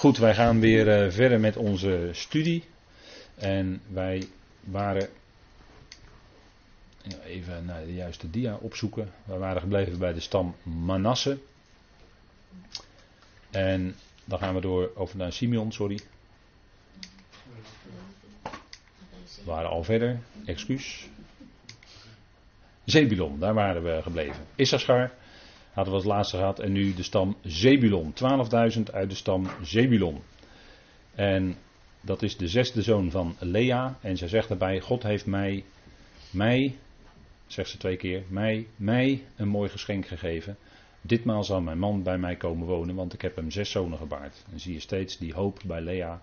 Goed, wij gaan weer eh, verder met onze studie. En wij waren. Even naar de juiste dia opzoeken. We waren gebleven bij de stam Manasse. En dan gaan we door over naar Simeon, sorry. We waren al verder, excuus. Zebulon, daar waren we gebleven. Issachar hadden we als laatste gehad. En nu de stam Zebulon. 12.000 uit de stam Zebulon. En dat is de zesde zoon van Lea. En zij zegt daarbij: God heeft mij, mij, zegt ze twee keer, mij, mij een mooi geschenk gegeven. Ditmaal zal mijn man bij mij komen wonen, want ik heb hem zes zonen gebaard. En zie je steeds die hoop bij Lea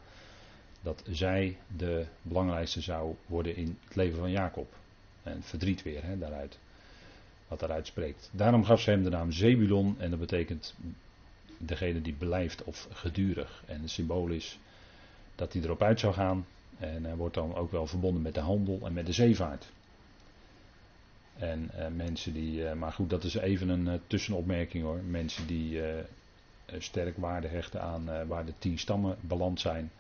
dat zij de belangrijkste zou worden in het leven van Jacob. En verdriet weer hè, daaruit. Wat daaruit spreekt. Daarom gaf ze hem de naam Zebulon en dat betekent degene die blijft of gedurig. En het symbool is dat hij erop uit zou gaan. En hij wordt dan ook wel verbonden met de handel en met de zeevaart. En eh, mensen die, uh, maar goed, dat is even een uh, tussenopmerking hoor. Mensen die sterk waarde hechten aan waar de tien stammen beland zijn.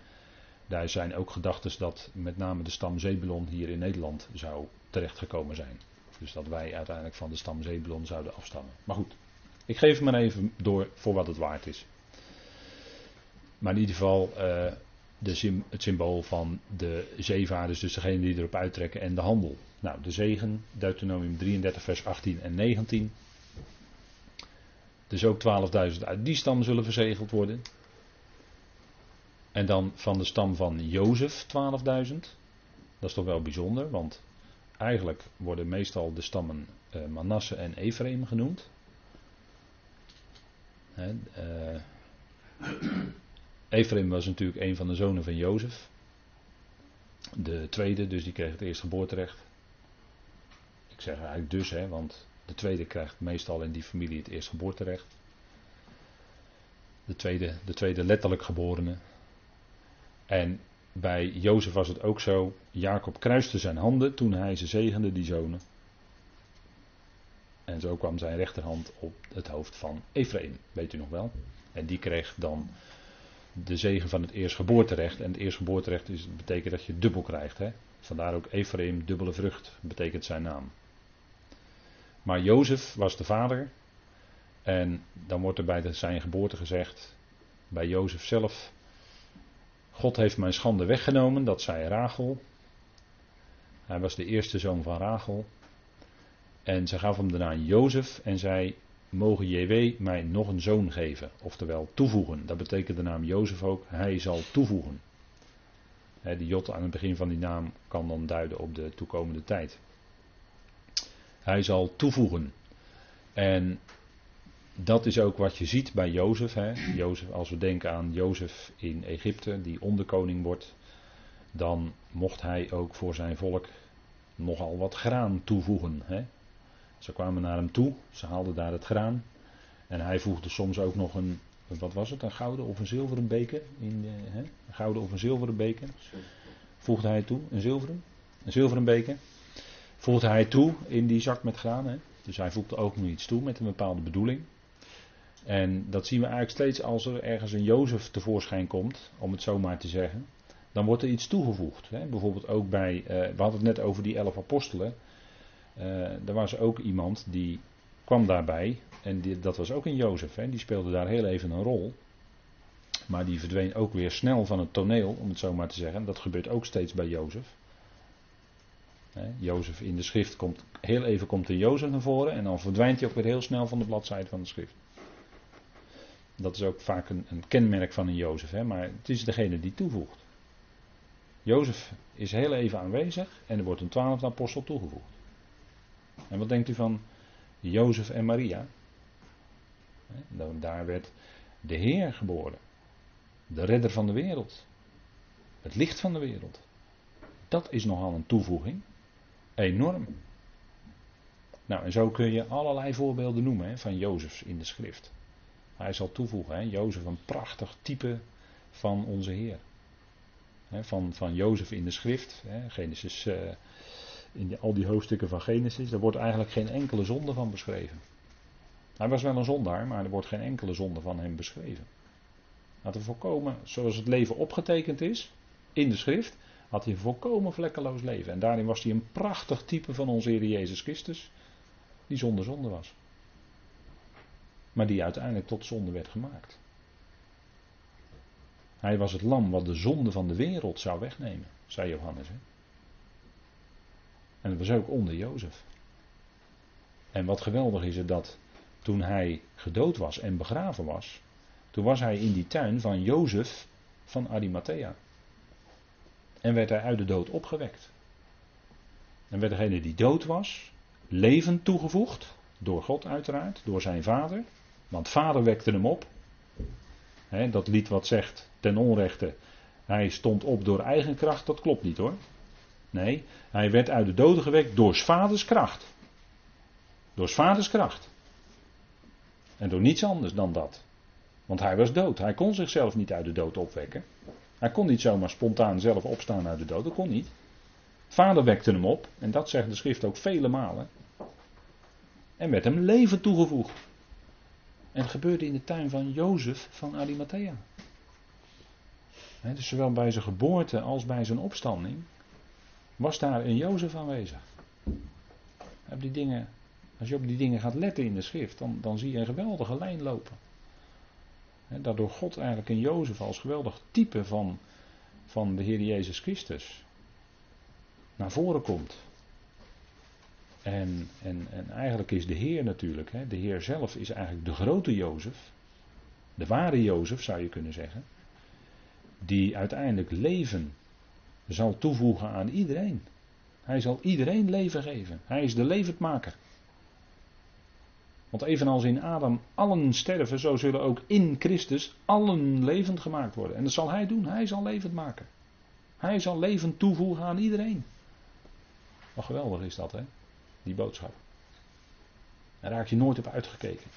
Daar zijn ook gedachten dat met name de stam Zebulon hier in Nederland zou terechtgekomen zijn. Dus dat wij uiteindelijk van de stam Zebulon zouden afstammen. Maar goed, ik geef maar even door voor wat het waard is. Maar in ieder geval uh, de, het symbool van de zeevaarders, dus degene die erop uittrekken en de handel. Nou, de zegen, Deuteronomium 33, vers 18 en 19. Dus ook 12.000 uit die stam zullen verzegeld worden. En dan van de stam van Jozef 12.000. Dat is toch wel bijzonder, want eigenlijk worden meestal de stammen uh, Manasse en Ephraim genoemd. He, uh, Ephraim was natuurlijk een van de zonen van Jozef. De tweede, dus die kreeg het eerste geboorterecht. Ik zeg eigenlijk dus, hè, want de tweede krijgt meestal in die familie het eerste geboorterecht. De tweede, de tweede letterlijk geborene. En bij Jozef was het ook zo. Jacob kruiste zijn handen toen hij ze zegende, die zonen. En zo kwam zijn rechterhand op het hoofd van Ephraim, weet u nog wel. En die kreeg dan de zegen van het eerstgeboorterecht. En het eerstgeboorterecht is, betekent dat je dubbel krijgt. Hè? Vandaar ook Ephraim, dubbele vrucht, betekent zijn naam. Maar Jozef was de vader. En dan wordt er bij zijn geboorte gezegd, bij Jozef zelf, God heeft mijn schande weggenomen, dat zei Rachel. Hij was de eerste zoon van Rachel. En ze gaf hem de naam Jozef en zei, mogen JW mij nog een zoon geven, oftewel toevoegen. Dat betekent de naam Jozef ook, hij zal toevoegen. De jot aan het begin van die naam kan dan duiden op de toekomende tijd. Hij zal toevoegen. En dat is ook wat je ziet bij Jozef. Hè. Jozef. Als we denken aan Jozef in Egypte, die onderkoning wordt, dan mocht hij ook voor zijn volk nogal wat graan toevoegen. Hè. Ze kwamen naar hem toe, ze haalden daar het graan. En hij voegde soms ook nog een, wat was het, een gouden of een zilveren beker. In hè? Een gouden of een zilveren beker. Voegde hij toe, een zilveren. Een zilveren beker. Voegde hij toe in die zak met graan. Hè? Dus hij voegde ook nog iets toe met een bepaalde bedoeling. En dat zien we eigenlijk steeds als er ergens een Jozef tevoorschijn komt, om het zo maar te zeggen. Dan wordt er iets toegevoegd. Hè? Bijvoorbeeld ook bij, uh, we hadden het net over die elf apostelen. Uh, er was ook iemand die kwam daarbij, en die, dat was ook een Jozef, hè? die speelde daar heel even een rol. Maar die verdween ook weer snel van het toneel, om het zo maar te zeggen. Dat gebeurt ook steeds bij Jozef. Jozef in de schrift komt, heel even komt de Jozef naar voren en dan verdwijnt hij ook weer heel snel van de bladzijde van de schrift. Dat is ook vaak een, een kenmerk van een Jozef, hè? maar het is degene die toevoegt. Jozef is heel even aanwezig en er wordt een twaalfde apostel toegevoegd. En wat denkt u van Jozef en Maria? Daar werd de Heer geboren. De redder van de wereld. Het licht van de wereld. Dat is nogal een toevoeging. Enorm. Nou, en zo kun je allerlei voorbeelden noemen hè, van Jozefs in de schrift. Hij zal toevoegen, hè, Jozef een prachtig type van onze Heer. Van, van Jozef in de schrift, Genesis, uh, in al die hoofdstukken van Genesis, daar wordt eigenlijk geen enkele zonde van beschreven. Hij was wel een zondaar, maar er wordt geen enkele zonde van hem beschreven. Had een volkomen, zoals het leven opgetekend is in de schrift, had hij een volkomen vlekkeloos leven. En daarin was hij een prachtig type van onze Heer Jezus Christus, die zonder zonde was. Maar die uiteindelijk tot zonde werd gemaakt. Hij was het lam wat de zonde van de wereld zou wegnemen, zei Johannes. Hè? En dat was ook onder Jozef. En wat geweldig is het dat toen hij gedood was en begraven was, toen was hij in die tuin van Jozef van Arimathea. En werd hij uit de dood opgewekt. En werd degene die dood was, levend toegevoegd, door God uiteraard, door zijn vader. Want vader wekte hem op. dat lied wat zegt ten onrechte, hij stond op door eigen kracht, dat klopt niet hoor. Nee, hij werd uit de doden gewekt door vaders kracht. Door vaders kracht. En door niets anders dan dat. Want hij was dood. Hij kon zichzelf niet uit de dood opwekken. Hij kon niet zomaar spontaan zelf opstaan uit de dood. Dat kon niet. Vader wekte hem op. En dat zegt de schrift ook vele malen. En werd hem leven toegevoegd. En het gebeurde in de tuin van Jozef van Arimathea. dus zowel bij zijn geboorte als bij zijn opstanding was daar een Jozef aanwezig. Heb die dingen, als je op die dingen gaat letten in de schrift, dan, dan zie je een geweldige lijn lopen. Daardoor God eigenlijk een Jozef als geweldig type van, van de Heer Jezus Christus naar voren komt. En, en, en eigenlijk is de Heer natuurlijk, hè, de Heer zelf is eigenlijk de grote Jozef, de ware Jozef zou je kunnen zeggen, die uiteindelijk leven zal toevoegen aan iedereen. Hij zal iedereen leven geven. Hij is de levendmaker. Want evenals in Adam allen sterven, zo zullen ook in Christus allen levend gemaakt worden. En dat zal hij doen. Hij zal levend maken. Hij zal leven toevoegen aan iedereen. Wat geweldig is dat, hè? Die boodschap. Daar raak je nooit op uitgekeken.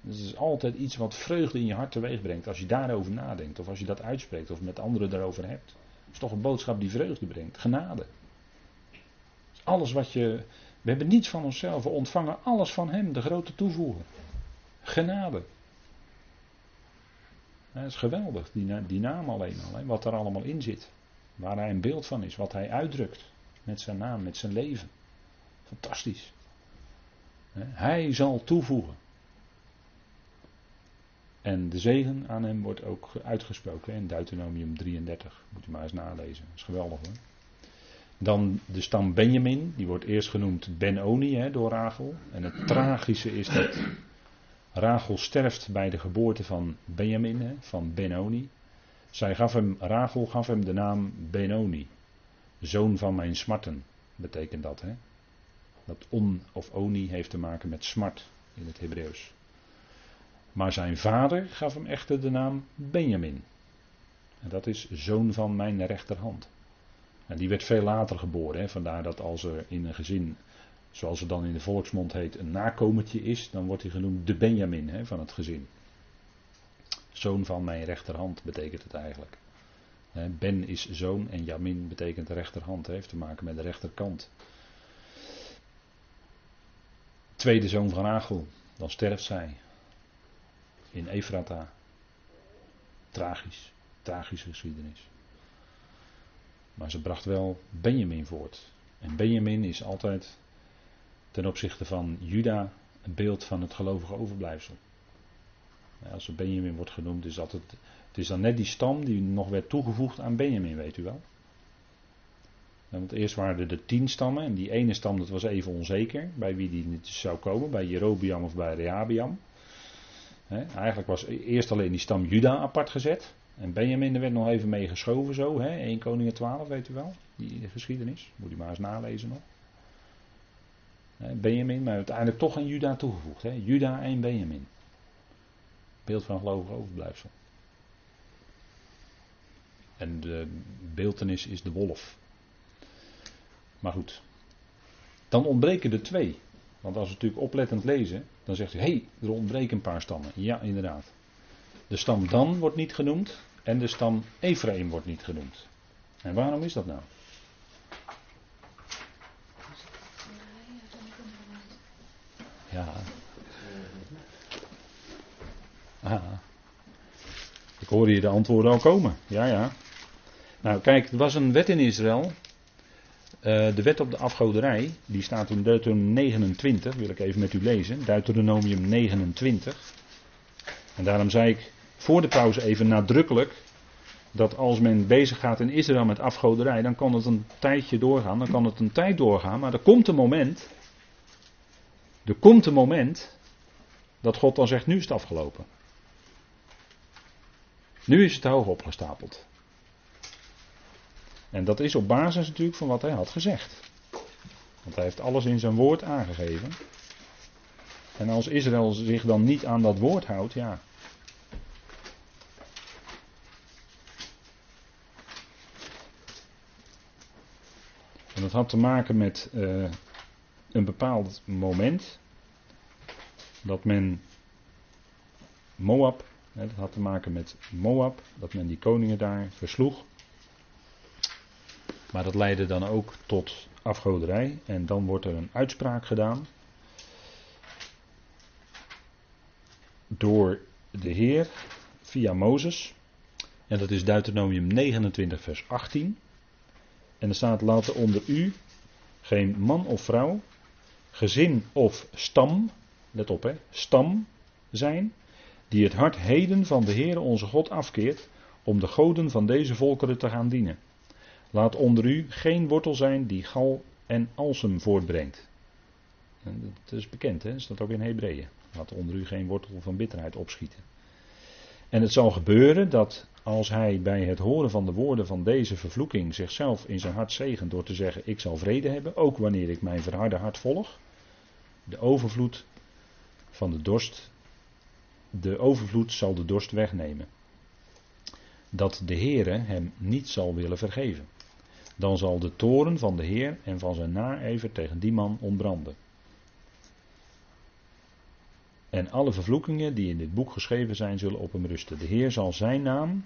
Dus het is altijd iets wat vreugde in je hart teweeg brengt als je daarover nadenkt. Of als je dat uitspreekt of met anderen daarover hebt. Het is toch een boodschap die vreugde brengt. Genade. Alles wat je. We hebben niets van onszelf. We ontvangen alles van Hem, de grote toevoegen. Genade. Dat is geweldig, die, die naam alleen al. Wat er allemaal in zit. Waar Hij een beeld van is. Wat Hij uitdrukt. Met zijn naam, met zijn leven. Fantastisch. Hij zal toevoegen. En de zegen aan hem wordt ook uitgesproken in Deuteronomium 33. Moet u maar eens nalezen. Dat is geweldig hoor. Dan de stam Benjamin, die wordt eerst genoemd Benoni hè, door Rachel. En het tragische is dat Rachel sterft bij de geboorte van Benjamin, van Benoni. Zij gaf hem, Rachel gaf hem de naam Benoni. Zoon van mijn smarten, betekent dat. Hè? Dat on of oni heeft te maken met smart in het Hebreeuws. Maar zijn vader gaf hem echter de naam Benjamin. En dat is zoon van mijn rechterhand. En die werd veel later geboren. Hè. Vandaar dat als er in een gezin, zoals het dan in de volksmond heet, een nakomertje is, dan wordt hij genoemd de Benjamin hè, van het gezin. Zoon van mijn rechterhand betekent het eigenlijk. Ben is zoon en Jamin betekent rechterhand, heeft te maken met de rechterkant. Tweede zoon van Rachel, dan sterft zij in Efrata. Tragisch, tragische geschiedenis. Maar ze bracht wel Benjamin voort. En Benjamin is altijd ten opzichte van Juda een beeld van het gelovige overblijfsel. Als er Benjamin wordt genoemd, is dat het, is dan net die stam die nog werd toegevoegd aan Benjamin, weet u wel. Want eerst waren er de tien stammen en die ene stam dat was even onzeker bij wie die zou komen, bij Jerobiam of bij Rehabiam eigenlijk was eerst alleen die stam Juda apart gezet. En Benjamin er werd nog even mee geschoven zo. He, 1 Koningen 12, weet u wel. Die geschiedenis. Moet u maar eens nalezen nog. Benjamin, maar uiteindelijk toch aan Juda toegevoegd. Juda en Benjamin. Beeld van gelovig overblijfsel. En de beeltenis is de wolf. Maar goed. Dan ontbreken er twee. Want als we natuurlijk oplettend lezen, dan zegt u, hé, hey, er ontbreken een paar stammen. Ja, inderdaad. De stam Dan wordt niet genoemd en de stam Ephraim wordt niet genoemd. En waarom is dat nou? Ja. Ah. hoor hier de antwoorden al komen. Ja, ja. Nou, kijk, er was een wet in Israël. Eh, de wet op de afgoderij, die staat in Deuteronomium 29, wil ik even met u lezen. Deuteronomium 29. En daarom zei ik voor de pauze even nadrukkelijk dat als men bezig gaat in Israël met afgoderij, dan kan het een tijdje doorgaan, dan kan het een tijd doorgaan, maar er komt een moment, er komt een moment dat God dan zegt, nu is het afgelopen. Nu is het hoog opgestapeld. En dat is op basis natuurlijk van wat hij had gezegd. Want hij heeft alles in zijn woord aangegeven. En als Israël zich dan niet aan dat woord houdt, ja. En dat had te maken met uh, een bepaald moment. Dat men Moab, hè, dat had te maken met Moab, dat men die koningen daar versloeg. Maar dat leidde dan ook tot afgoderij. En dan wordt er een uitspraak gedaan. Door de Heer via Mozes. En dat is Deuteronomium 29, vers 18. En er staat: Laten onder u geen man of vrouw, gezin of stam, let op hè, stam zijn, die het hart heden van de Heer onze God afkeert, om de goden van deze volkeren te gaan dienen. Laat onder u geen wortel zijn die gal en alsem voortbrengt. En dat is bekend, hè? dat staat ook in Hebreeën. Laat onder u geen wortel van bitterheid opschieten. En het zal gebeuren dat als hij bij het horen van de woorden van deze vervloeking zichzelf in zijn hart zegent door te zeggen: Ik zal vrede hebben, ook wanneer ik mijn verharde hart volg. De overvloed van de dorst, de overvloed zal de dorst wegnemen. Dat de Heere hem niet zal willen vergeven dan zal de toren van de Heer en van zijn naijver tegen die man ontbranden. En alle vervloekingen die in dit boek geschreven zijn, zullen op hem rusten. De Heer zal zijn naam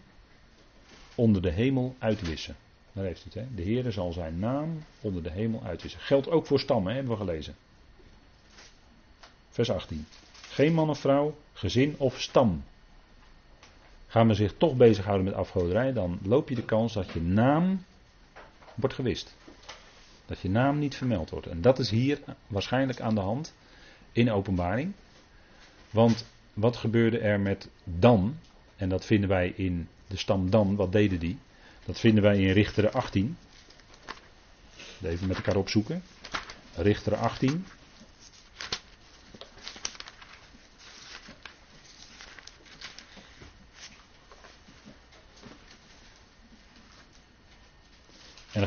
onder de hemel uitwissen. Daar heeft het, hè? De Heer zal zijn naam onder de hemel uitwissen. Geldt ook voor stammen, hebben we gelezen. Vers 18. Geen man of vrouw, gezin of stam. Gaan we zich toch bezighouden met afgoderij, dan loop je de kans dat je naam wordt gewist. Dat je naam niet vermeld wordt. En dat is hier waarschijnlijk aan de hand in openbaring. Want wat gebeurde er met Dan? En dat vinden wij in de stam Dan. Wat deden die? Dat vinden wij in Richteren 18. Even met elkaar opzoeken. Richteren 18.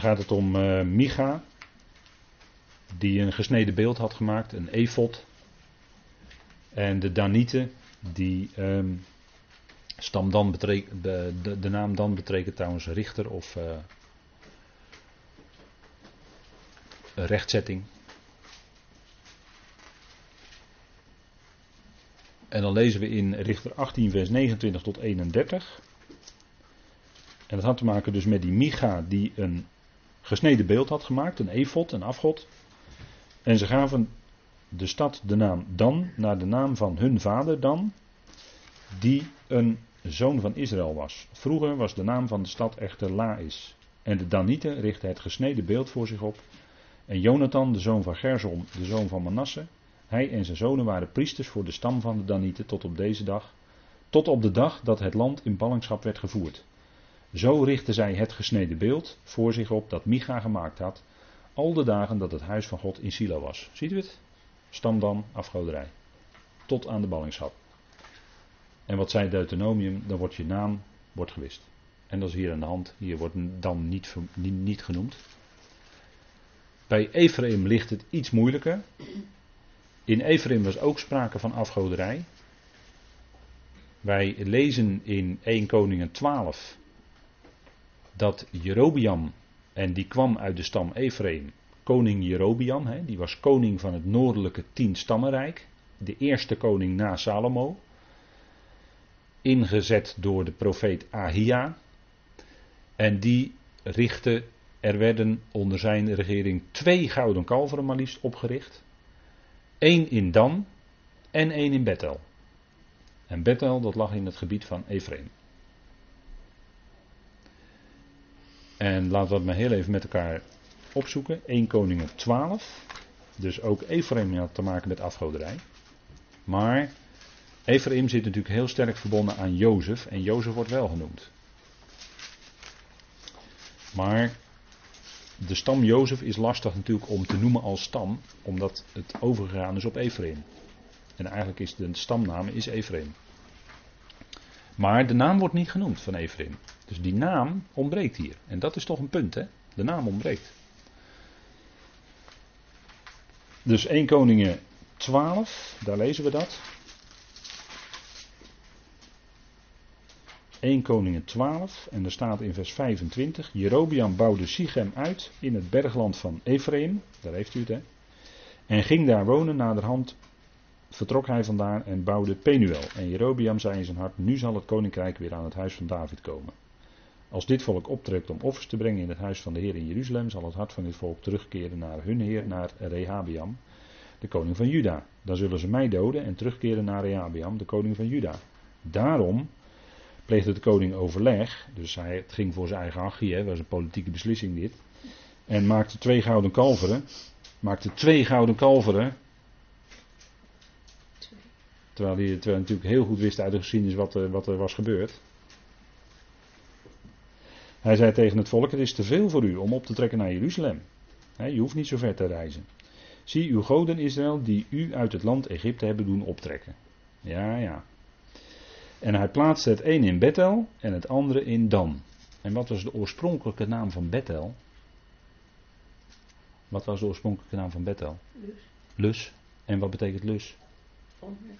Dan gaat het om uh, Micha, die een gesneden beeld had gemaakt, een efot. En de Danieten, die um, stam dan betrek, de, de, de, naam dan betekent trouwens richter of uh, rechtzetting. En dan lezen we in Richter 18, vers 29 tot 31. En dat had te maken dus met die Micha die een gesneden beeld had gemaakt, een efot, een afgod. En ze gaven de stad de naam Dan, naar de naam van hun vader Dan, die een zoon van Israël was. Vroeger was de naam van de stad echter Laïs. En de Danieten richtten het gesneden beeld voor zich op. En Jonathan, de zoon van Gersom, de zoon van Manasse, hij en zijn zonen waren priesters voor de stam van de Danieten tot op deze dag. Tot op de dag dat het land in ballingschap werd gevoerd. Zo richtten zij het gesneden beeld voor zich op dat Micha gemaakt had, al de dagen dat het huis van God in Silo was. Ziet u het? Stam dan afgoderij. Tot aan de ballingschap. En wat zei Deuteronomium? Dan wordt je naam wordt gewist. En dat is hier aan de hand. Hier wordt dan niet, niet genoemd. Bij Ephraim ligt het iets moeilijker. In Ephraim was ook sprake van afgoderij. Wij lezen in 1 Koningen 12 dat Jerobiam, en die kwam uit de stam Ephraim, koning Jerobiam, die was koning van het noordelijke tienstammenrijk, de eerste koning na Salomo, ingezet door de profeet Ahia, en die richtte, er werden onder zijn regering twee gouden kalveren maar liefst opgericht, één in Dan en één in Bethel. En Bethel, dat lag in het gebied van Ephraim. En laten we het maar heel even met elkaar opzoeken. 1 Koningen 12. Dus ook Ephraim had te maken met afgoderij. Maar Ephraim zit natuurlijk heel sterk verbonden aan Jozef. En Jozef wordt wel genoemd. Maar de stam Jozef is lastig natuurlijk om te noemen als stam. Omdat het overgegaan is op Ephraim. En eigenlijk is de stamnaam is Ephraim. Maar de naam wordt niet genoemd van Ephraim. Dus die naam ontbreekt hier. En dat is toch een punt, hè? De naam ontbreekt. Dus 1 Koningen 12, daar lezen we dat. 1 Koningen 12 en er staat in vers 25: Jerobiam bouwde Sichem uit in het bergland van Ephraim, daar heeft u het hè, en ging daar wonen naderhand vertrok hij vandaar en bouwde Penuel. En Jerobiam zei in zijn hart, nu zal het koninkrijk weer aan het huis van David komen. Als dit volk optrekt om offers te brengen in het huis van de Heer in Jeruzalem, zal het hart van dit volk terugkeren naar hun Heer, naar Rehabiam, de koning van Juda. Dan zullen ze mij doden en terugkeren naar Rehabiam, de koning van Juda. Daarom pleegde de koning overleg, dus hij, het ging voor zijn eigen achie, was een politieke beslissing dit, en maakte twee gouden kalveren, maakte twee gouden kalveren, Terwijl hij, terwijl natuurlijk heel goed wist uit de geschiedenis wat, wat er was gebeurd. Hij zei tegen het volk: Het is te veel voor u om op te trekken naar Jeruzalem. je hoeft niet zo ver te reizen. Zie uw goden Israël die u uit het land Egypte hebben doen optrekken. Ja, ja. En hij plaatste het een in Bethel en het andere in Dan. En wat was de oorspronkelijke naam van Bethel? Wat was de oorspronkelijke naam van Bethel? Lus. Lus. En wat betekent lus? Omweg.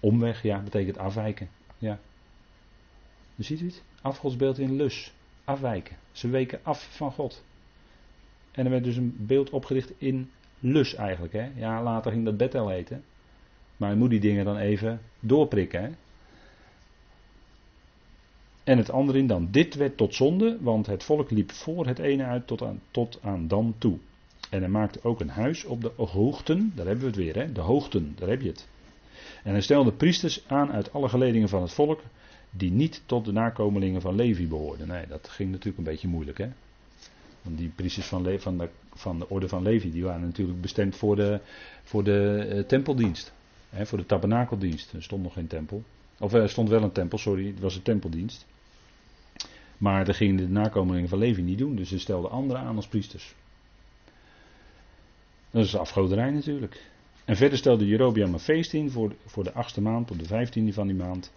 Omweg, ja, betekent afwijken. Ja. Ziet u het? Afgodsbeeld in lus. Afwijken. Ze weken af van God. En er werd dus een beeld opgericht in lus eigenlijk. Hè? Ja, later ging dat Bethel heten. Maar je moet die dingen dan even doorprikken. Hè? En het andere in dan. Dit werd tot zonde, want het volk liep voor het ene uit tot aan, tot aan dan toe. En hij maakte ook een huis op de hoogten, daar hebben we het weer, hè? de hoogten, daar heb je het. En hij stelde priesters aan uit alle geledingen van het volk, die niet tot de nakomelingen van Levi behoorden. Nee, dat ging natuurlijk een beetje moeilijk, hè. Want die priesters van, van, de, van de orde van Levi, die waren natuurlijk bestemd voor de, voor de uh, tempeldienst. Hè, voor de tabernakeldienst. Er stond nog geen tempel. Of er stond wel een tempel, sorry, het was een tempeldienst. Maar dat gingen de nakomelingen van Levi niet doen, dus ze stelden anderen aan als priesters. Dat is afgoderij natuurlijk. En verder stelde Jerobiam een feest in voor, voor de achtste maand, op de vijftiende van die maand.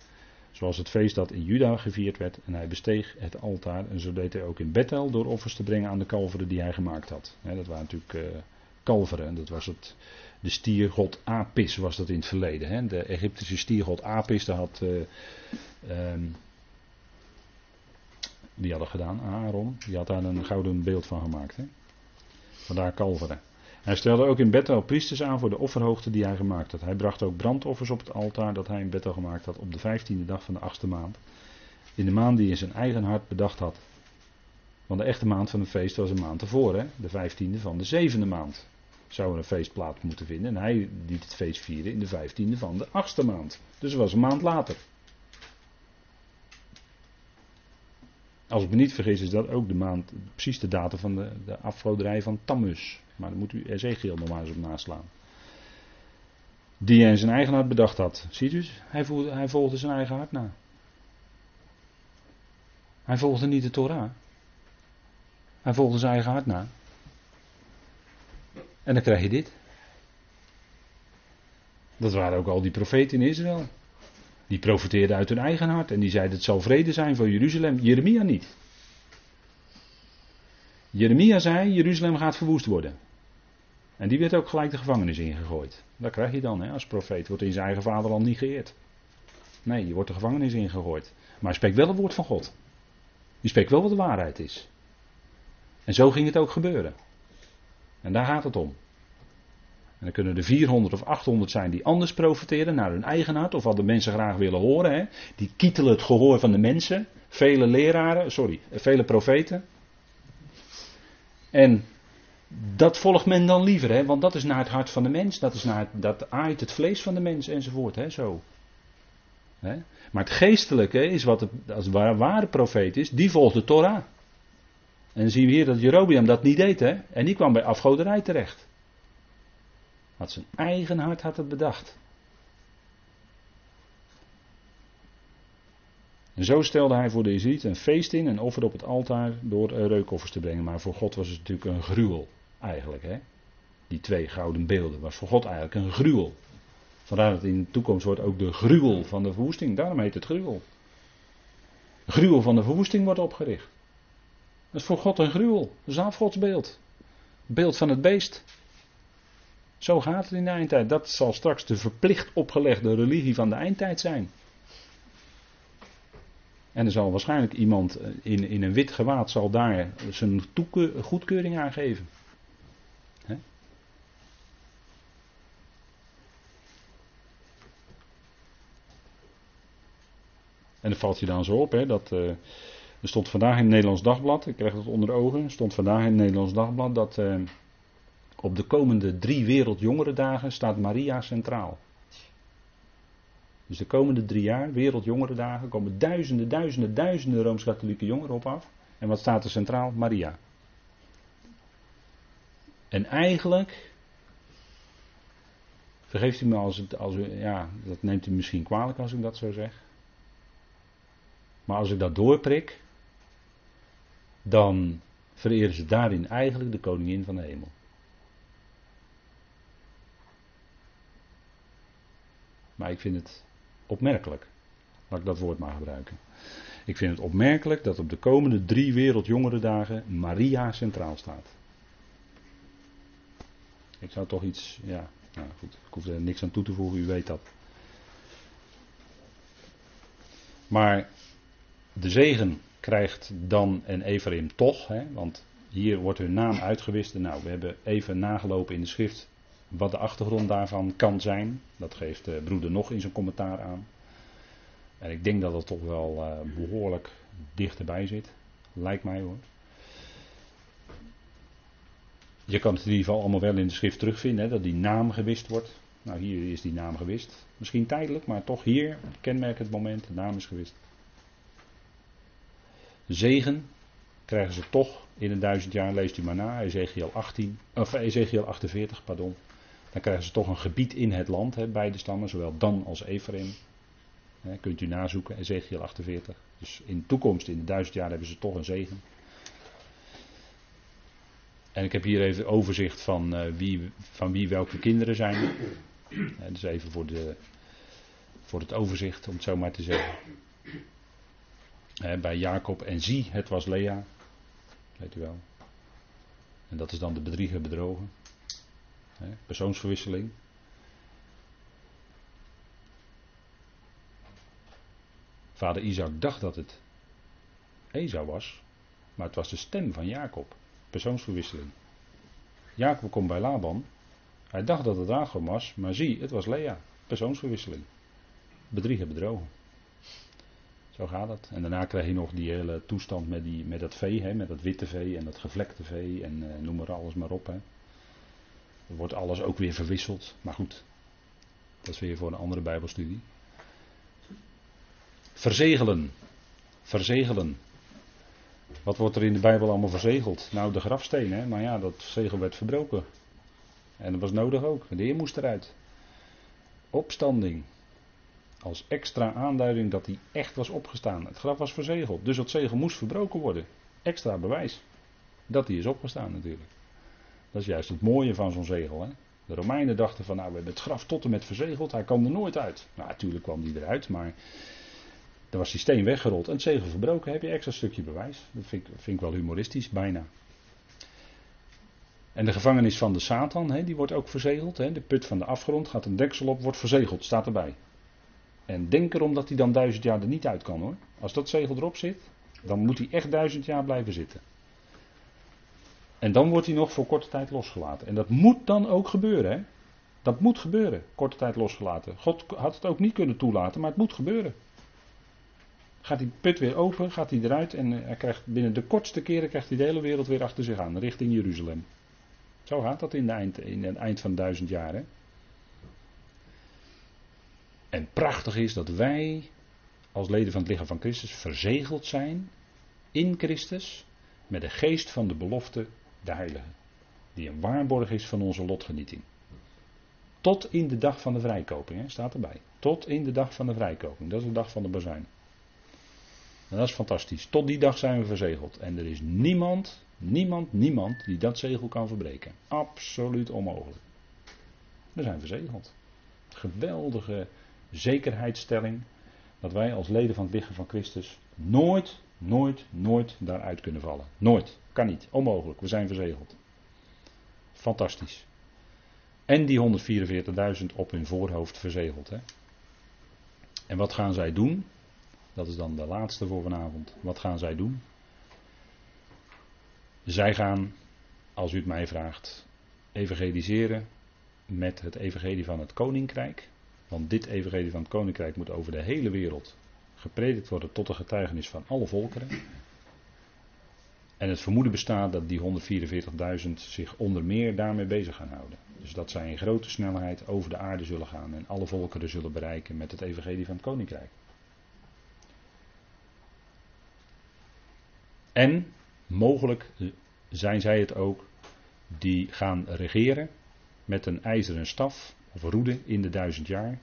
Zoals het feest dat in Juda gevierd werd. En hij besteeg het altaar. En zo deed hij ook in Bethel door offers te brengen aan de kalveren die hij gemaakt had. dat waren natuurlijk uh, kalveren. En dat was het, de stiergod Apis was dat in het verleden. De Egyptische stiergod Apis, daar had... Uh, um, die hadden gedaan, Aaron. Die had daar een gouden beeld van gemaakt. Vandaar kalveren. Hij stelde ook in Bethel priesters aan voor de offerhoogte die hij gemaakt had. Hij bracht ook brandoffers op het altaar dat hij in Bethel gemaakt had op de vijftiende dag van de achtste maand. In de maand die in zijn eigen hart bedacht had. Want de echte maand van het feest was een maand hè? de vijftiende van de zevende maand. Zou er een feest plaats moeten vinden. En hij liet het feest vieren in de vijftiende van de achtste maand. Dus het was een maand later. Als ik me niet vergis is dat ook de maand, precies de datum van de, de van Tammuz. Maar dan moet u Ezekiel nog maar eens op naslaan. Die hij in zijn eigen hart bedacht had. Ziet u? Hij, voelde, hij volgde zijn eigen hart na. Hij volgde niet de Torah. Hij volgde zijn eigen hart na. En dan krijg je dit. Dat waren ook al die profeten in Israël. Die profeteerden uit hun eigen hart en die zeiden het zal vrede zijn voor Jeruzalem. Jeremia niet. Jeremia zei Jeruzalem gaat verwoest worden. En die werd ook gelijk de gevangenis ingegooid. Dat krijg je dan hè, als profeet. Wordt in zijn eigen vaderland niet geëerd. Nee, je wordt de gevangenis ingegooid. Maar hij spreekt wel het woord van God. Die spreekt wel wat de waarheid is. En zo ging het ook gebeuren. En daar gaat het om. En dan kunnen er 400 of 800 zijn die anders profiteren naar hun eigen hart, of wat de mensen graag willen horen. Hè. Die kietelen het gehoor van de mensen. Vele leraren, sorry, vele profeten. En dat volgt men dan liever, hè, want dat is naar het hart van de mens, dat, is naar dat aait het vlees van de mens enzovoort. Hè, zo. Hè? Maar het geestelijke is wat het, als ware, profeet is, die volgt de Torah. En dan zien we hier dat Jerobiam dat niet deed, hè? En die kwam bij afgoderij terecht. Wat zijn eigen hart had het bedacht. En zo stelde hij voor de Israëlieten een feest in en offerde op het altaar door reukoffers te brengen. Maar voor God was het natuurlijk een gruwel, eigenlijk. Hè? Die twee gouden beelden was voor God eigenlijk een gruwel. Vandaar dat in de toekomst wordt ook de gruwel van de verwoesting, daarom heet het gruwel. De gruwel van de verwoesting wordt opgericht. Dat is voor God een gruwel. Dat is een. Beeld van het beest. Zo gaat het in de eindtijd. Dat zal straks de verplicht opgelegde religie van de eindtijd zijn. En er zal waarschijnlijk iemand in, in een wit gewaad zal daar zijn goedkeuring aan geven. En dat valt je dan zo op, hè, dat uh, er stond vandaag in het Nederlands Dagblad, ik krijg dat onder de ogen, stond vandaag in het Nederlands Dagblad dat uh, op de komende drie Wereldjongerendagen staat Maria centraal. Dus de komende drie jaar, Wereldjongerendagen, komen duizenden, duizenden, duizenden Rooms-Katholieke jongeren op af. En wat staat er centraal? Maria. En eigenlijk, vergeeft u me als als u, ja, dat neemt u misschien kwalijk als ik dat zo zeg. Maar als ik dat doorprik, dan vereren ze daarin eigenlijk de koningin van de hemel. Maar ik vind het opmerkelijk. Laat ik dat woord maar gebruiken. Ik vind het opmerkelijk dat op de komende drie wereldjongerendagen Maria centraal staat. Ik zou toch iets, ja, nou goed, ik hoef er niks aan toe te voegen, u weet dat. Maar de zegen krijgt dan en Ephraim toch, hè, want hier wordt hun naam uitgewist. Nou, we hebben even nagelopen in de schrift wat de achtergrond daarvan kan zijn. Dat geeft de broeder nog in zijn commentaar aan. En ik denk dat het toch wel uh, behoorlijk dichterbij zit. Lijkt mij hoor. Je kan het in ieder geval allemaal wel in de schrift terugvinden, hè, dat die naam gewist wordt. Nou, hier is die naam gewist. Misschien tijdelijk, maar toch hier kenmerkt het moment, de naam is gewist zegen krijgen ze toch in een duizend jaar, leest u maar na, Ezekiel, 18, of Ezekiel 48, pardon. Dan krijgen ze toch een gebied in het land, hè, beide stammen, zowel Dan als Ephraim. Hè, kunt u nazoeken, Ezekiel 48. Dus in de toekomst, in de duizend jaar, hebben ze toch een zegen. En ik heb hier even overzicht van, uh, wie, van wie welke kinderen zijn. Dus even voor, de, voor het overzicht, om het zo maar te zeggen bij Jacob en zie, het was Lea. Weet u wel. En dat is dan de bedrieger bedrogen. persoonsverwisseling. Vader Isaac dacht dat het Esau was, maar het was de stem van Jacob. Persoonsverwisseling. Jacob komt bij Laban. Hij dacht dat het Rachel was, maar zie, het was Lea. Persoonsverwisseling. Bedrieger bedrogen. Zo gaat het. En daarna krijg je nog die hele toestand met, die, met dat vee, hè, met dat witte vee en dat gevlekte vee en uh, noem er alles maar op. Hè. Er wordt alles ook weer verwisseld. Maar goed, dat is weer voor een andere Bijbelstudie. Verzegelen. Verzegelen. Wat wordt er in de Bijbel allemaal verzegeld? Nou, de grafsteen, hè? maar ja, dat zegel werd verbroken. En dat was nodig ook. De Heer moest eruit. Opstanding. Als extra aanduiding dat hij echt was opgestaan. Het graf was verzegeld. Dus dat zegel moest verbroken worden. Extra bewijs. Dat hij is opgestaan natuurlijk. Dat is juist het mooie van zo'n zegel. Hè? De Romeinen dachten van nou we hebben het graf tot en met verzegeld. Hij kwam er nooit uit. Nou natuurlijk kwam hij eruit. Maar dan was die steen weggerold en het zegel verbroken. Heb je extra stukje bewijs. Dat vind ik, vind ik wel humoristisch. Bijna. En de gevangenis van de Satan, hè, die wordt ook verzegeld. Hè. De put van de afgrond gaat een deksel op, wordt verzegeld, staat erbij. En denk erom dat hij dan duizend jaar er niet uit kan hoor. Als dat zegel erop zit, dan moet hij echt duizend jaar blijven zitten. En dan wordt hij nog voor korte tijd losgelaten. En dat moet dan ook gebeuren. Hè? Dat moet gebeuren, korte tijd losgelaten. God had het ook niet kunnen toelaten, maar het moet gebeuren. Gaat die put weer open, gaat hij eruit en hij krijgt binnen de kortste keren krijgt hij de hele wereld weer achter zich aan, richting Jeruzalem. Zo gaat dat in, de eind, in het eind van duizend jaar. Hè? En prachtig is dat wij als leden van het lichaam van Christus verzegeld zijn in Christus met de geest van de belofte, de Heilige, die een waarborg is van onze lotgenieting. Tot in de dag van de vrijkoping, hè, staat erbij. Tot in de dag van de vrijkoping, dat is de dag van de bazuin. En dat is fantastisch. Tot die dag zijn we verzegeld. En er is niemand, niemand, niemand die dat zegel kan verbreken. Absoluut onmogelijk. We zijn verzegeld. Geweldige zekerheidsstelling dat wij als leden van het lichaam van Christus nooit, nooit, nooit daaruit kunnen vallen. Nooit. Kan niet. Onmogelijk. We zijn verzegeld. Fantastisch. En die 144.000 op hun voorhoofd verzegeld. Hè? En wat gaan zij doen? Dat is dan de laatste voor vanavond. Wat gaan zij doen? Zij gaan, als u het mij vraagt, evangeliseren met het evangelie van het koninkrijk. Want dit evangelie van het koninkrijk moet over de hele wereld gepredikt worden tot de getuigenis van alle volkeren. En het vermoeden bestaat dat die 144.000 zich onder meer daarmee bezig gaan houden. Dus dat zij in grote snelheid over de aarde zullen gaan en alle volkeren zullen bereiken met het evangelie van het koninkrijk. En mogelijk zijn zij het ook die gaan regeren met een ijzeren staf of roede in de duizend jaar.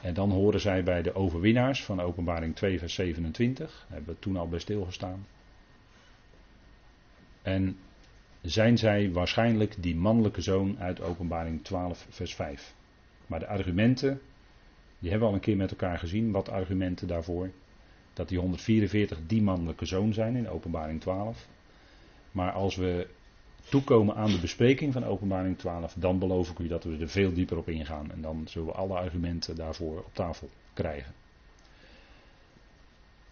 En dan horen zij bij de overwinnaars van openbaring 2 vers 27. Daar hebben we toen al bij stilgestaan. En zijn zij waarschijnlijk die mannelijke zoon uit openbaring 12 vers 5. Maar de argumenten, die hebben we al een keer met elkaar gezien. Wat argumenten daarvoor? Dat die 144 die mannelijke zoon zijn in openbaring 12. Maar als we toekomen aan de bespreking van Openbaring 12, dan beloof ik u dat we er veel dieper op ingaan. En dan zullen we alle argumenten daarvoor op tafel krijgen.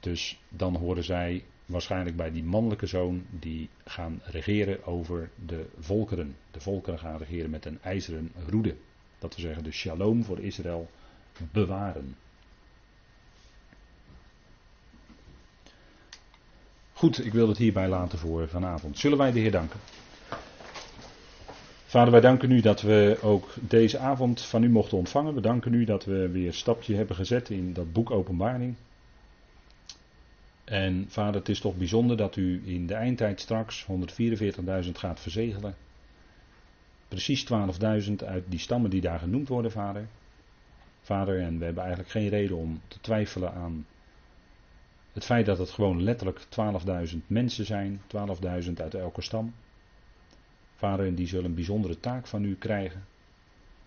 Dus dan horen zij waarschijnlijk bij die mannelijke zoon die gaan regeren over de volkeren. De volkeren gaan regeren met een ijzeren roede. Dat we zeggen de shalom voor Israël bewaren. Goed, ik wil het hierbij laten voor vanavond. Zullen wij de Heer danken? Vader, wij danken u dat we ook deze avond van u mochten ontvangen. We danken u dat we weer een stapje hebben gezet in dat boek Openbaring. En vader, het is toch bijzonder dat u in de eindtijd straks 144.000 gaat verzegelen. Precies 12.000 uit die stammen die daar genoemd worden, vader. Vader, en we hebben eigenlijk geen reden om te twijfelen aan het feit dat het gewoon letterlijk 12.000 mensen zijn, 12.000 uit elke stam. Vader, en die zullen een bijzondere taak van u krijgen.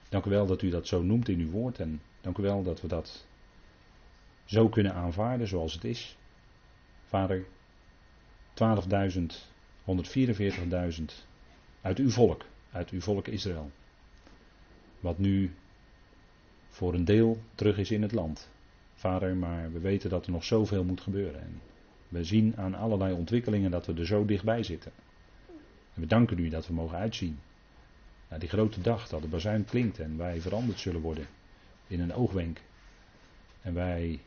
Dank u wel dat u dat zo noemt in uw woord en dank u wel dat we dat zo kunnen aanvaarden zoals het is. Vader, 12.000, 144.000 uit uw volk, uit uw volk Israël. Wat nu voor een deel terug is in het land. Vader, maar we weten dat er nog zoveel moet gebeuren. En we zien aan allerlei ontwikkelingen dat we er zo dichtbij zitten. En we danken u dat we mogen uitzien. Naar die grote dag dat de bazuin klinkt en wij veranderd zullen worden in een oogwenk. En wij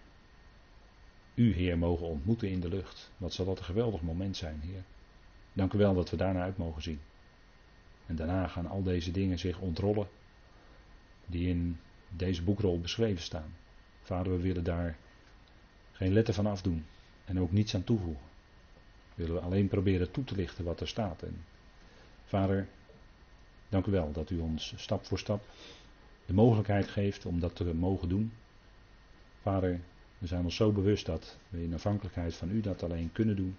u, Heer, mogen ontmoeten in de lucht. Wat zal dat een geweldig moment zijn, Heer. Dank u wel dat we daarna uit mogen zien. En daarna gaan al deze dingen zich ontrollen die in deze boekrol beschreven staan. Vader, we willen daar geen letter van afdoen en ook niets aan toevoegen. We willen alleen proberen toe te lichten wat er staat. En Vader, dank u wel dat u ons stap voor stap de mogelijkheid geeft om dat te mogen doen. Vader, we zijn ons zo bewust dat we in afhankelijkheid van u dat alleen kunnen doen.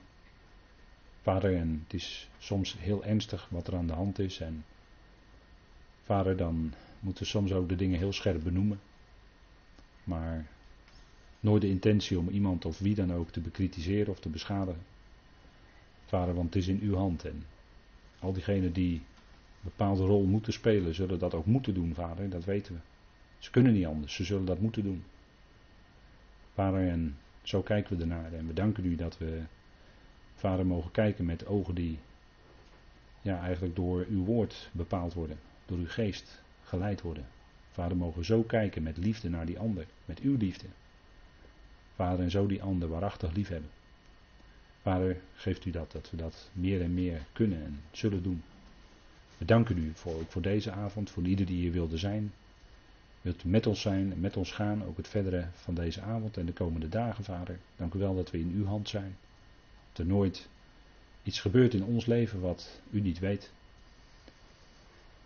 Vader, en het is soms heel ernstig wat er aan de hand is. En vader, dan moeten we soms ook de dingen heel scherp benoemen. Maar nooit de intentie om iemand of wie dan ook te bekritiseren of te beschadigen. Vader, want het is in uw hand en al diegenen die een bepaalde rol moeten spelen, zullen dat ook moeten doen, vader, dat weten we. Ze kunnen niet anders, ze zullen dat moeten doen. Vader, en zo kijken we ernaar en we danken u dat we, vader, mogen kijken met ogen die ja, eigenlijk door uw woord bepaald worden, door uw geest geleid worden. Vader, mogen zo kijken met liefde naar die ander, met uw liefde. Vader, en zo die ander waarachtig lief hebben. Vader, geeft u dat, dat we dat meer en meer kunnen en zullen doen. We danken u voor, voor deze avond, voor ieder die hier wilde zijn. Wilt u met ons zijn en met ons gaan, ook het verdere van deze avond en de komende dagen, Vader. Dank u wel dat we in uw hand zijn. Dat er nooit iets gebeurt in ons leven wat u niet weet.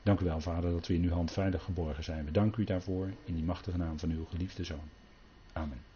Dank u wel, Vader, dat we in uw hand veilig geborgen zijn. We danken u daarvoor in die machtige naam van uw geliefde Zoon. Amen.